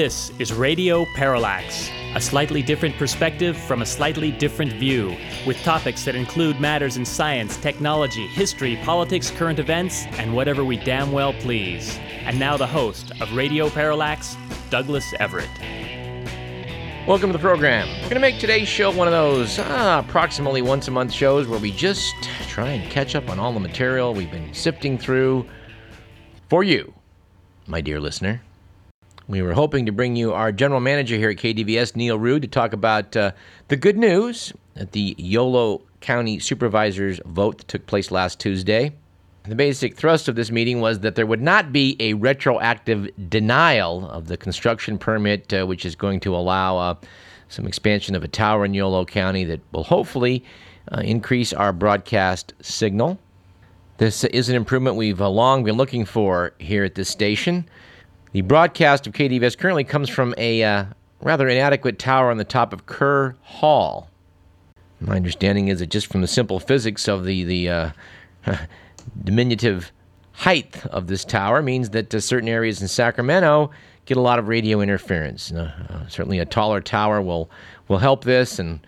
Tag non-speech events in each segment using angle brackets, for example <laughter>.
This is Radio Parallax, a slightly different perspective from a slightly different view, with topics that include matters in science, technology, history, politics, current events, and whatever we damn well please. And now the host of Radio Parallax, Douglas Everett. Welcome to the program. We're going to make today's show one of those ah, approximately once a month shows where we just try and catch up on all the material we've been sifting through for you, my dear listener. We were hoping to bring you our general manager here at KDVS, Neil Rude, to talk about uh, the good news at the Yolo County Supervisors vote that took place last Tuesday. The basic thrust of this meeting was that there would not be a retroactive denial of the construction permit, uh, which is going to allow uh, some expansion of a tower in Yolo County that will hopefully uh, increase our broadcast signal. This is an improvement we've uh, long been looking for here at this station. The broadcast of KDVS currently comes from a uh, rather inadequate tower on the top of Kerr Hall. My understanding is that just from the simple physics of the the uh, <laughs> diminutive height of this tower means that uh, certain areas in Sacramento get a lot of radio interference. Uh, uh, certainly, a taller tower will will help this, and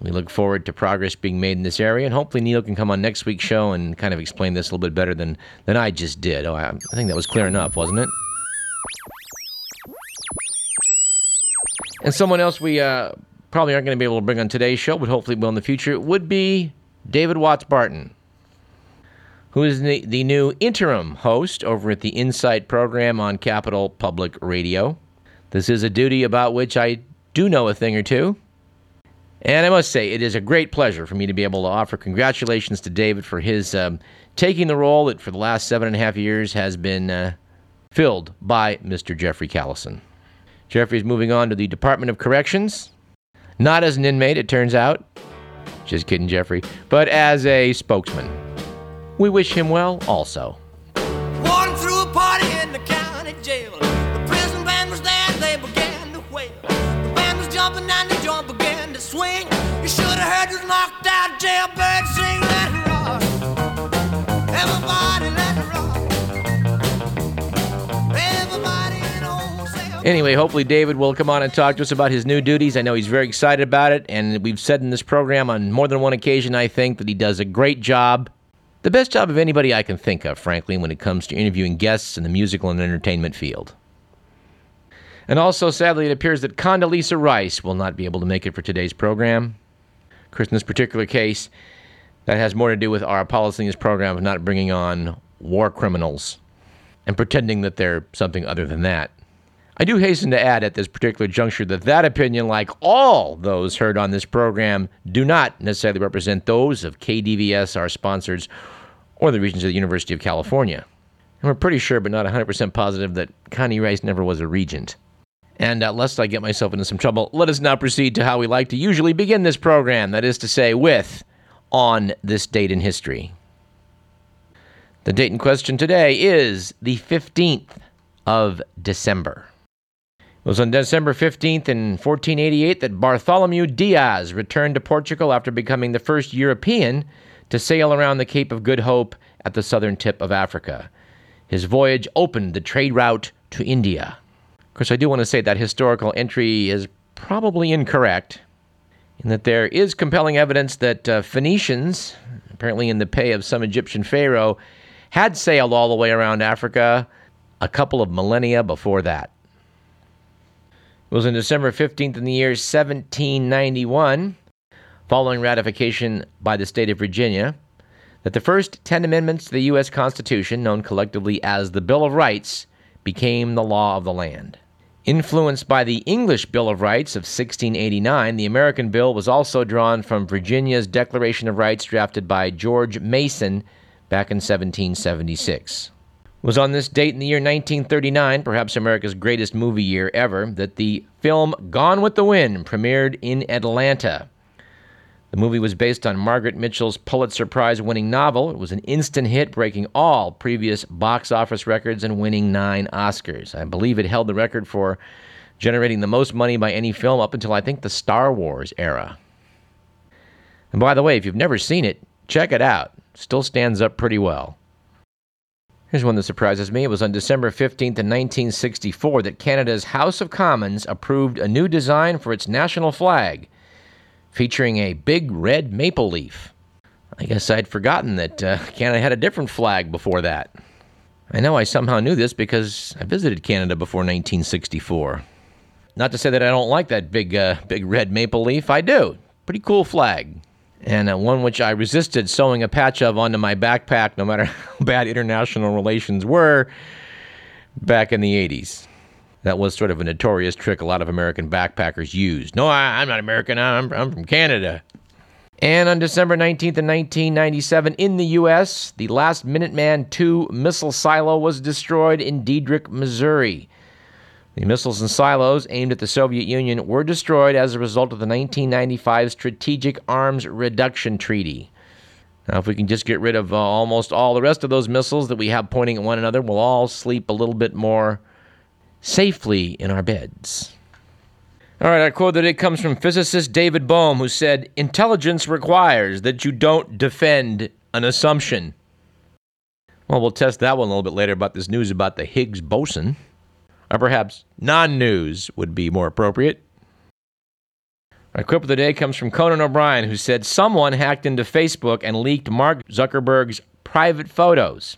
we look forward to progress being made in this area. And hopefully, Neil can come on next week's show and kind of explain this a little bit better than than I just did. Oh, I, I think that was clear enough, wasn't it? And someone else we uh, probably aren't going to be able to bring on today's show, but hopefully will in the future, would be David Watts Barton, who is the, the new interim host over at the Insight program on Capital Public Radio. This is a duty about which I do know a thing or two. And I must say, it is a great pleasure for me to be able to offer congratulations to David for his um, taking the role that for the last seven and a half years has been uh, filled by Mr. Jeffrey Callison. Jeffrey is moving on to the Department of Corrections. Not as an inmate, it turns out. Just kidding, Jeffrey. But as a spokesman. We wish him well also. Swing. You should have heard this knocked out jailbird sing. Anyway, hopefully David will come on and talk to us about his new duties. I know he's very excited about it, and we've said in this program on more than one occasion, I think, that he does a great job. The best job of anybody I can think of, frankly, when it comes to interviewing guests in the musical and entertainment field. And also, sadly, it appears that Condoleezza Rice will not be able to make it for today's program. Of course, in this particular case, that has more to do with our policy in this program of not bringing on war criminals and pretending that they're something other than that. I do hasten to add at this particular juncture that that opinion, like all those heard on this program, do not necessarily represent those of KDVS, our sponsors, or the Regents of the University of California. And we're pretty sure, but not 100% positive, that Connie Rice never was a regent. And uh, lest I get myself into some trouble, let us now proceed to how we like to usually begin this program that is to say, with On This Date in History. The date in question today is the 15th of December. It was on December 15th in 1488 that Bartholomew Diaz returned to Portugal after becoming the first European to sail around the Cape of Good Hope at the southern tip of Africa. His voyage opened the trade route to India. Of course, I do want to say that historical entry is probably incorrect, in that there is compelling evidence that uh, Phoenicians, apparently in the pay of some Egyptian pharaoh, had sailed all the way around Africa a couple of millennia before that. It was on December 15th in the year 1791, following ratification by the state of Virginia, that the first 10 amendments to the U.S. Constitution, known collectively as the Bill of Rights, became the law of the land. Influenced by the English Bill of Rights of 1689, the American bill was also drawn from Virginia's Declaration of Rights drafted by George Mason back in 1776. Was on this date in the year 1939, perhaps America's greatest movie year ever, that the film Gone with the Wind premiered in Atlanta. The movie was based on Margaret Mitchell's Pulitzer Prize winning novel. It was an instant hit, breaking all previous box office records and winning nine Oscars. I believe it held the record for generating the most money by any film up until I think the Star Wars era. And by the way, if you've never seen it, check it out. Still stands up pretty well. Here's one that surprises me. It was on December 15th, 1964, that Canada's House of Commons approved a new design for its national flag, featuring a big red maple leaf. I guess I'd forgotten that uh, <laughs> Canada had a different flag before that. I know I somehow knew this because I visited Canada before 1964. Not to say that I don't like that big, uh, big red maple leaf. I do. Pretty cool flag and uh, one which I resisted sewing a patch of onto my backpack, no matter <laughs> how bad international relations were back in the 80s. That was sort of a notorious trick a lot of American backpackers used. No, I, am not American, I'm, I'm from Canada. And on December 19th, of 1997, in the U.S., the last Minuteman II missile silo was destroyed in Dederick, Missouri. The missiles and silos aimed at the Soviet Union were destroyed as a result of the 1995 Strategic Arms Reduction Treaty. Now, if we can just get rid of uh, almost all the rest of those missiles that we have pointing at one another, we'll all sleep a little bit more safely in our beds. All right, our quote that it comes from physicist David Bohm, who said, Intelligence requires that you don't defend an assumption. Well, we'll test that one a little bit later about this news about the Higgs boson or perhaps non news would be more appropriate. Our quip of the day comes from Conan O'Brien, who said someone hacked into Facebook and leaked Mark Zuckerberg's private photos.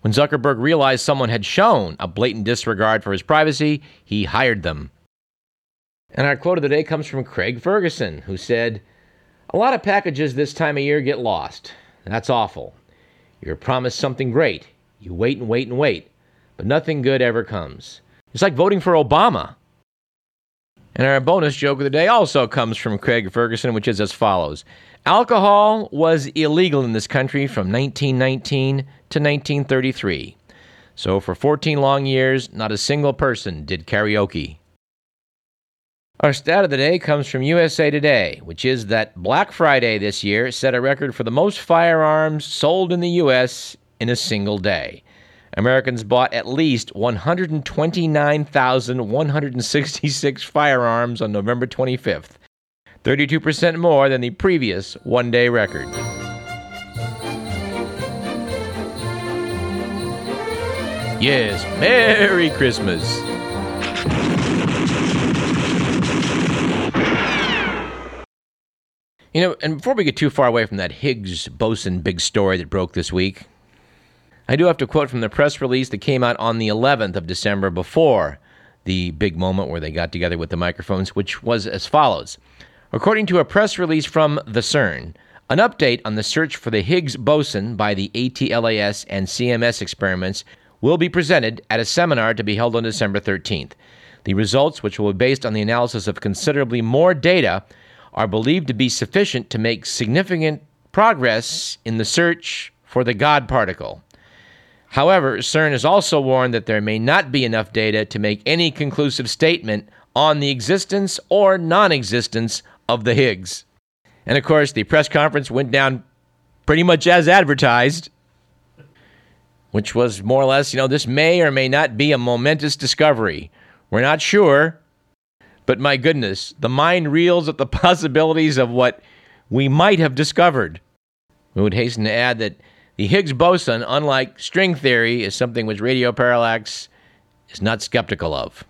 When Zuckerberg realized someone had shown a blatant disregard for his privacy, he hired them. And our quote of the day comes from Craig Ferguson, who said, A lot of packages this time of year get lost. That's awful. You're promised something great. You wait and wait and wait, but nothing good ever comes. It's like voting for Obama. And our bonus joke of the day also comes from Craig Ferguson, which is as follows Alcohol was illegal in this country from 1919 to 1933. So, for 14 long years, not a single person did karaoke. Our stat of the day comes from USA Today, which is that Black Friday this year set a record for the most firearms sold in the U.S. in a single day. Americans bought at least 129,166 firearms on November 25th, 32% more than the previous one day record. Yes, Merry Christmas. You know, and before we get too far away from that Higgs boson big story that broke this week, I do have to quote from the press release that came out on the 11th of December before the big moment where they got together with the microphones, which was as follows. According to a press release from the CERN, an update on the search for the Higgs boson by the ATLAS and CMS experiments will be presented at a seminar to be held on December 13th. The results, which will be based on the analysis of considerably more data, are believed to be sufficient to make significant progress in the search for the God particle. However, CERN has also warned that there may not be enough data to make any conclusive statement on the existence or non existence of the Higgs. And of course, the press conference went down pretty much as advertised, which was more or less, you know, this may or may not be a momentous discovery. We're not sure, but my goodness, the mind reels at the <laughs> possibilities of what we might have discovered. We would hasten to add that the Higgs boson, unlike string theory, is something which Radio Parallax is not skeptical of.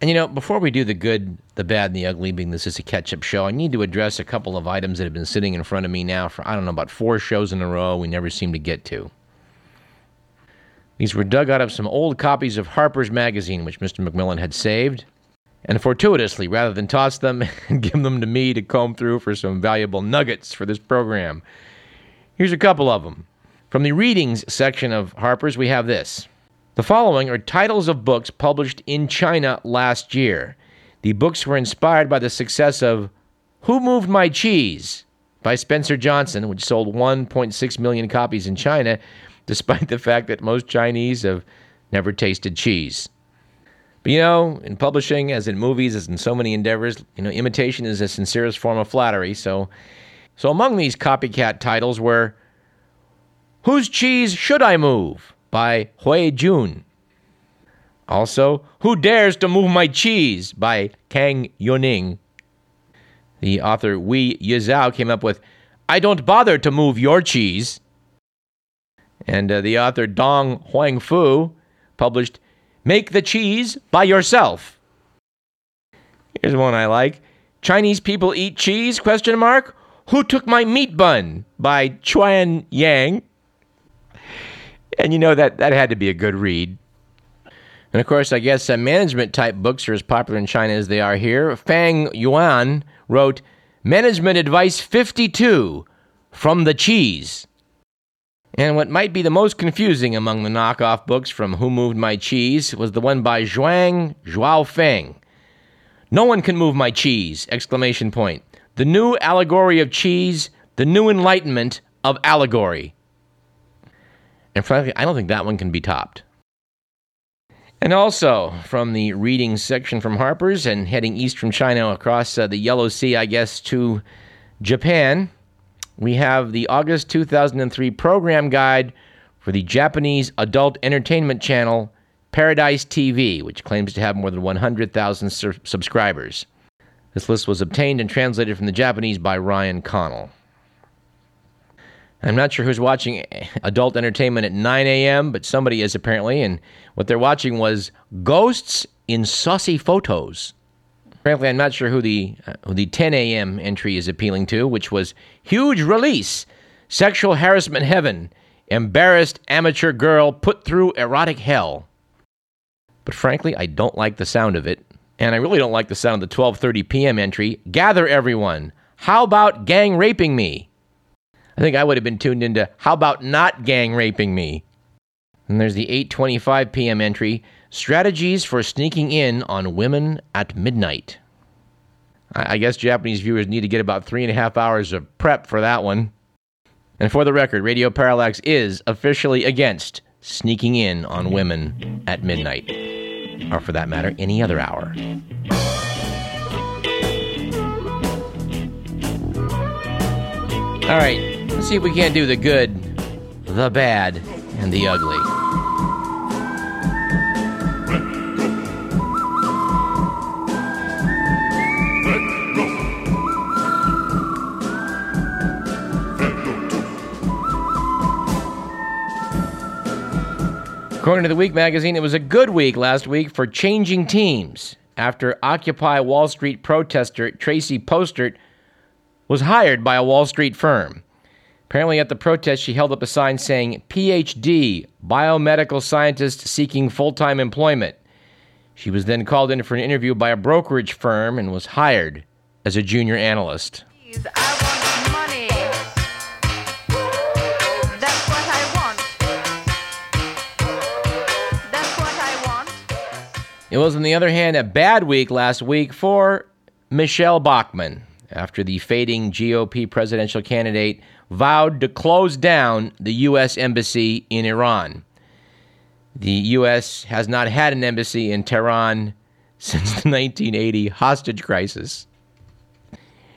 And you know, before we do the good, the bad, and the ugly, being this is a catch up show, I need to address a couple of items that have been sitting in front of me now for, I don't know, about four shows in a row we never seem to get to. These were dug out of some old copies of Harper's Magazine, which Mr. McMillan had saved, and fortuitously, rather than toss them <laughs> and give them to me to comb through for some valuable nuggets for this program, Here's a couple of them. From the readings section of Harper's, we have this. The following are titles of books published in China last year. The books were inspired by the success of Who Moved My Cheese by Spencer Johnson, which sold 1.6 million copies in China, <laughs> despite the fact that most Chinese have never tasted cheese. But you know, in publishing, as in movies, as in so many endeavors, you know, imitation is the sincerest form of flattery. So so among these copycat titles were Whose Cheese Should I Move? by Hui Jun. Also, Who Dares to Move My Cheese? by Kang Yuning. The author Wei Yizhao came up with I Don't Bother to Move Your Cheese. And uh, the author Dong Huang Fu published Make the Cheese by Yourself. Here's one I like. Chinese people eat cheese? Question mark. Who took my meat bun? By Chuan Yang. And you know that that had to be a good read. And of course, I guess uh, management type books are as popular in China as they are here. Fang Yuan wrote Management Advice 52 From the Cheese. And what might be the most confusing among the knockoff books from Who Moved My Cheese was the one by Zhuang Zhaofeng. No one can move my cheese! Exclamation point. The new allegory of cheese, the new enlightenment of allegory. And frankly, I don't think that one can be topped. And also from the reading section from Harper's and heading east from China across uh, the Yellow Sea, I guess, to Japan, we have the August 2003 program guide for the Japanese adult entertainment channel Paradise TV, which claims to have more than 100,000 sur- subscribers. This list was obtained and translated from the Japanese by Ryann Connell. I'm not sure who's watching adult entertainment at 9 a.m., but somebody is apparently, and what they're watching was Ghosts in Saucy Photos. Frankly, I'm not sure who the, uh, who the 10 a.m. entry is appealing to, which was Huge Release Sexual Harassment Heaven Embarrassed Amateur Girl Put Through Erotic Hell. But frankly, I don't like the sound of it, and I really don't like the sound of the 12:30 p.m. entry. Gather everyone. How about gang raping me? I think I would have been tuned into How About Not Gang Raping Me? And there's the 8:25 p.m. entry, Strategies for Sneaking In on Women at Midnight. I guess Japanese viewers need to get about three and a half hours of prep for that one. And for the record, Radio Parallax is officially against sneaking in on women at midnight, or for that matter, any other hour. All right, Let's see if we can't do the good, the bad, and the ugly. According to the Week magazine, it was a good week last week for changing teams after Occupy Wall Street protester Tracy Postert was hired by a Wall Street firm. Apparently, at the protest, she held up a sign saying, PhD, biomedical scientist seeking full time employment. She was then called in for an interview by a brokerage firm and was hired as a junior analyst. It was, on the other hand, a bad week last week for Michele Bachmann after the fading GOP presidential candidate vowed to close down the U.S. Embassy in Iran. The U.S. has not had an embassy in Tehran <laughs> since the 1980 hostage crisis.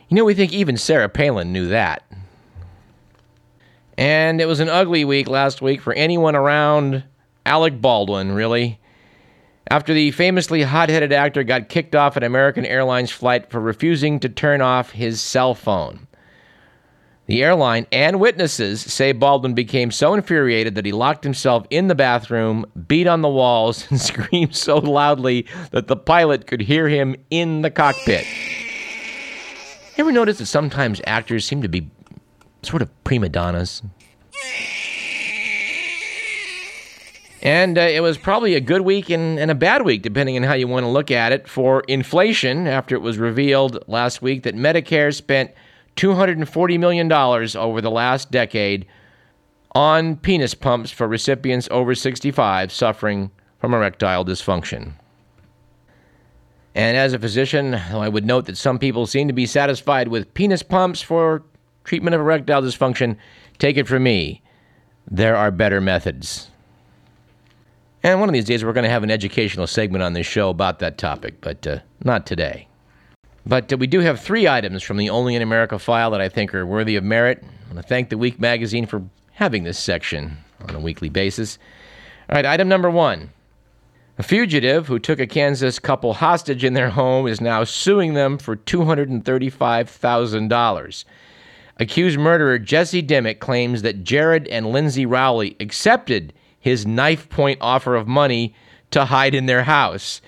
You know, we think even Sarah Palin knew that. And it was an ugly week last week for anyone around Alec Baldwin, really. After the famously hot headed actor got kicked off an American Airlines flight for refusing to turn off his cell phone. The airline and witnesses say Baldwin became so infuriated that he locked himself in the bathroom, beat on the walls, <laughs> and screamed so loudly that the pilot could hear him in the cockpit. Ever notice that sometimes actors seem to be sort of prima donnas? And uh, it was probably a good week and, and, a bad week, depending on how you want to look at it, for inflation after it was revealed last week that Medicare spent $240 million over the last decade on penis pumps for recipients over 65 suffering from erectile dysfunction. And as a physician, I would note that some people seem to be satisfied with penis pumps for treatment of erectile dysfunction. Take it from me, there are better methods. And one of these days, we're going to have an educational segment on this show about that topic, but uh, not today. But uh, we do have three items from the Only in America file that I think are worthy of merit. I want to thank the Week magazine for having this section on a weekly basis. All right, item number one. A fugitive who took a Kansas couple hostage in their home is now suing them for $235,000. Accused murderer Jesse Dimmick claims that Jared and Lindsay Rowley accepted his knife point offer of money to hide in their house.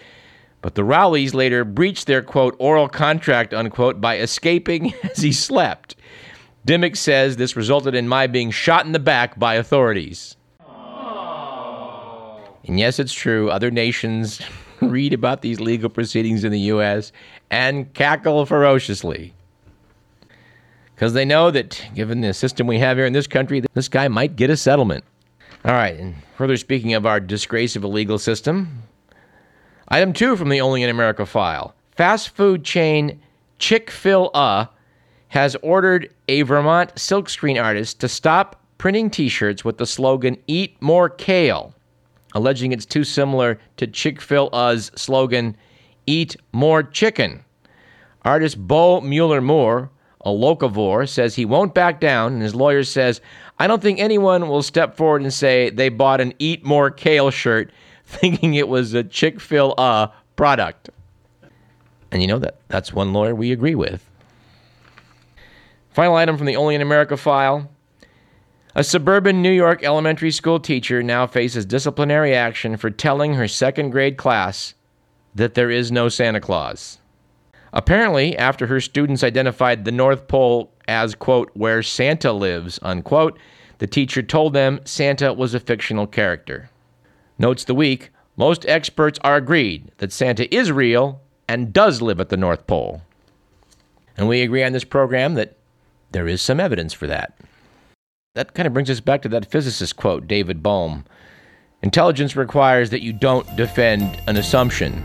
But the Rowleys later breached their quote oral contract unquote by escaping <laughs> as he slept. Dimmick says this resulted in my being shot in the back by authorities. And yes, it's true, other nations <laughs> read about these legal proceedings in the U.S. and cackle ferociously. Because they know that, given the system we have here in this country, this guy might get a settlement. All right, and further speaking of our disgrace of a legal system, item two from the Only in America file fast food chain Chick fil A has ordered a Vermont silkscreen artist to stop printing t shirts with the slogan Eat More Kale alleging it's too similar to Chick fil A's slogan, Eat More Chicken. Artist Bo Muller Moore, a locavore, says he won't back down, and his lawyer says, I don't think anyone will step forward and say they bought an Eat More Kale shirt <laughs> thinking it was a Chick fil A product. And you know that that's one lawyer we agree with. Final item from the Only in America file a suburban New York elementary school teacher now faces disciplinary action for telling her second grade class that there is no Santa Claus. Apparently, after her students identified the North Pole as, quote, where Santa lives, unquote, the teacher told them Santa was a fictional character. Notes the week most experts are agreed that Santa is real and does live at the North Pole. And we agree on this program that there is some evidence for that that kind of brings us back to that physicist quote, David Bohm. Intelligence requires that you don't defend an assumption.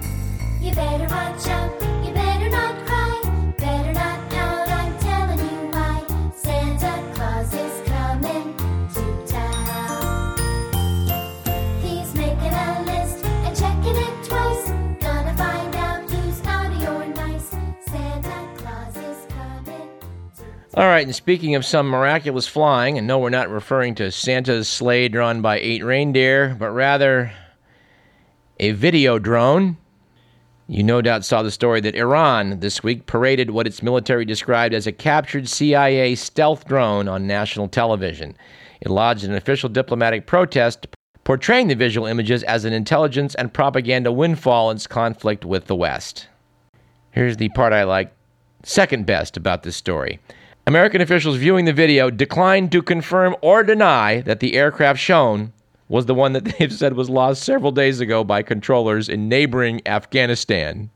All right, and speaking of some miraculous flying, and no, we're not referring to Santa's sleigh drawn by eight reindeer, but rather a video drone. You no doubt saw the story that Iran this week paraded what its military described as a captured CIA stealth drone on national television. It lodged an official diplomatic protest portraying the visual images as an intelligence and propaganda windfall in its conflict with the West. Here's the part I like second best about this story. American officials viewing the video declined to confirm or deny that the aircraft shown was the one that <laughs> they've said was lost several days ago by controllers in neighboring Afghanistan.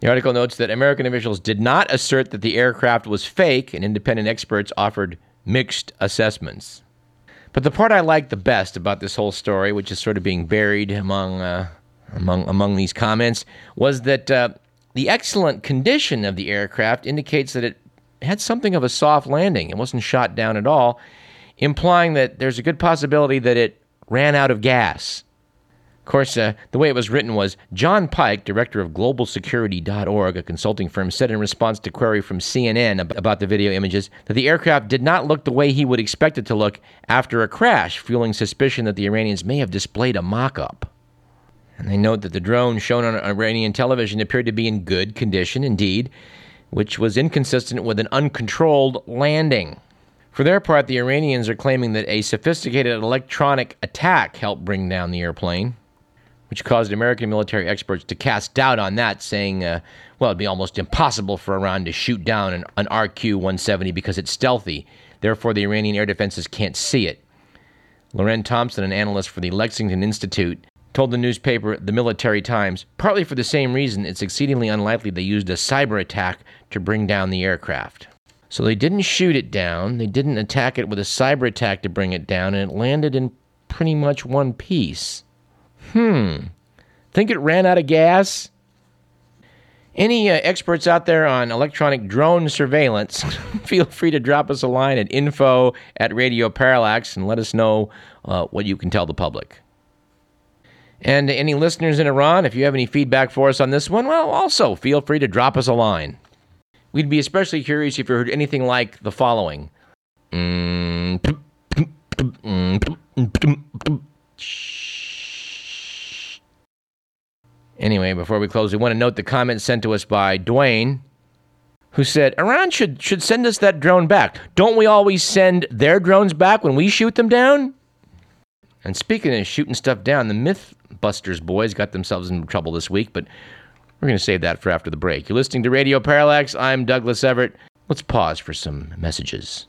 The article notes that American officials did not assert that the aircraft was fake, and independent experts offered mixed assessments. But the part I like the best about this whole story, which is sort of being buried among uh, among among these comments, was that uh, the excellent condition of the aircraft indicates that it had something of a soft landing. It wasn't shot down at all, implying that there's a good possibility that it ran out of gas. Of course, uh, the way it was written was John Pike, director of globalsecurity.org, a consulting firm, said in response to query from CNN about the video images that the aircraft did not look the way he would expect it to look after a crash, fueling suspicion that the Iranians may have displayed a mock up. And they note that the drone shown on Iranian television appeared to be in good condition indeed which was inconsistent with an uncontrolled landing. For their part, the Iranians are claiming that a sophisticated electronic attack helped bring down the airplane, which caused American military experts to cast doubt on that, saying, uh, well, it'd be almost impossible for Iran to shoot down an, an RQ 170 because it's stealthy. Therefore, the Iranian air defenses can't see it. Loren Thompson, an analyst for the Lexington Institute, told the newspaper The Military Times, partly for the same reason, it's exceedingly unlikely they used a cyber attack to bring down the aircraft. So they didn't shoot it down, they didn't attack it with a cyber attack to bring it down, and it landed in pretty much one piece. Hmm. Think it ran out of gas? Any uh, experts out there on electronic drone surveillance, <laughs> feel free to drop us a line at info at Radio Parallax and let us know uh, what you can tell the public. And any listeners in Iran, if you have any feedback for us on this one, well, also feel free to drop us a line. We'd be especially curious if you heard anything like the following. Anyway, before we close, we want to note the comment sent to us by Dwayne, who said Iran should should send us that drone back. Don't we always send their drones back when we shoot them down? And speaking of shooting stuff down, the Mythbusters boys got themselves in trouble this week, but we're going to save that for after the break. You're listening to Radio Parallax. I'm Douglas Everett. Let's pause for some messages.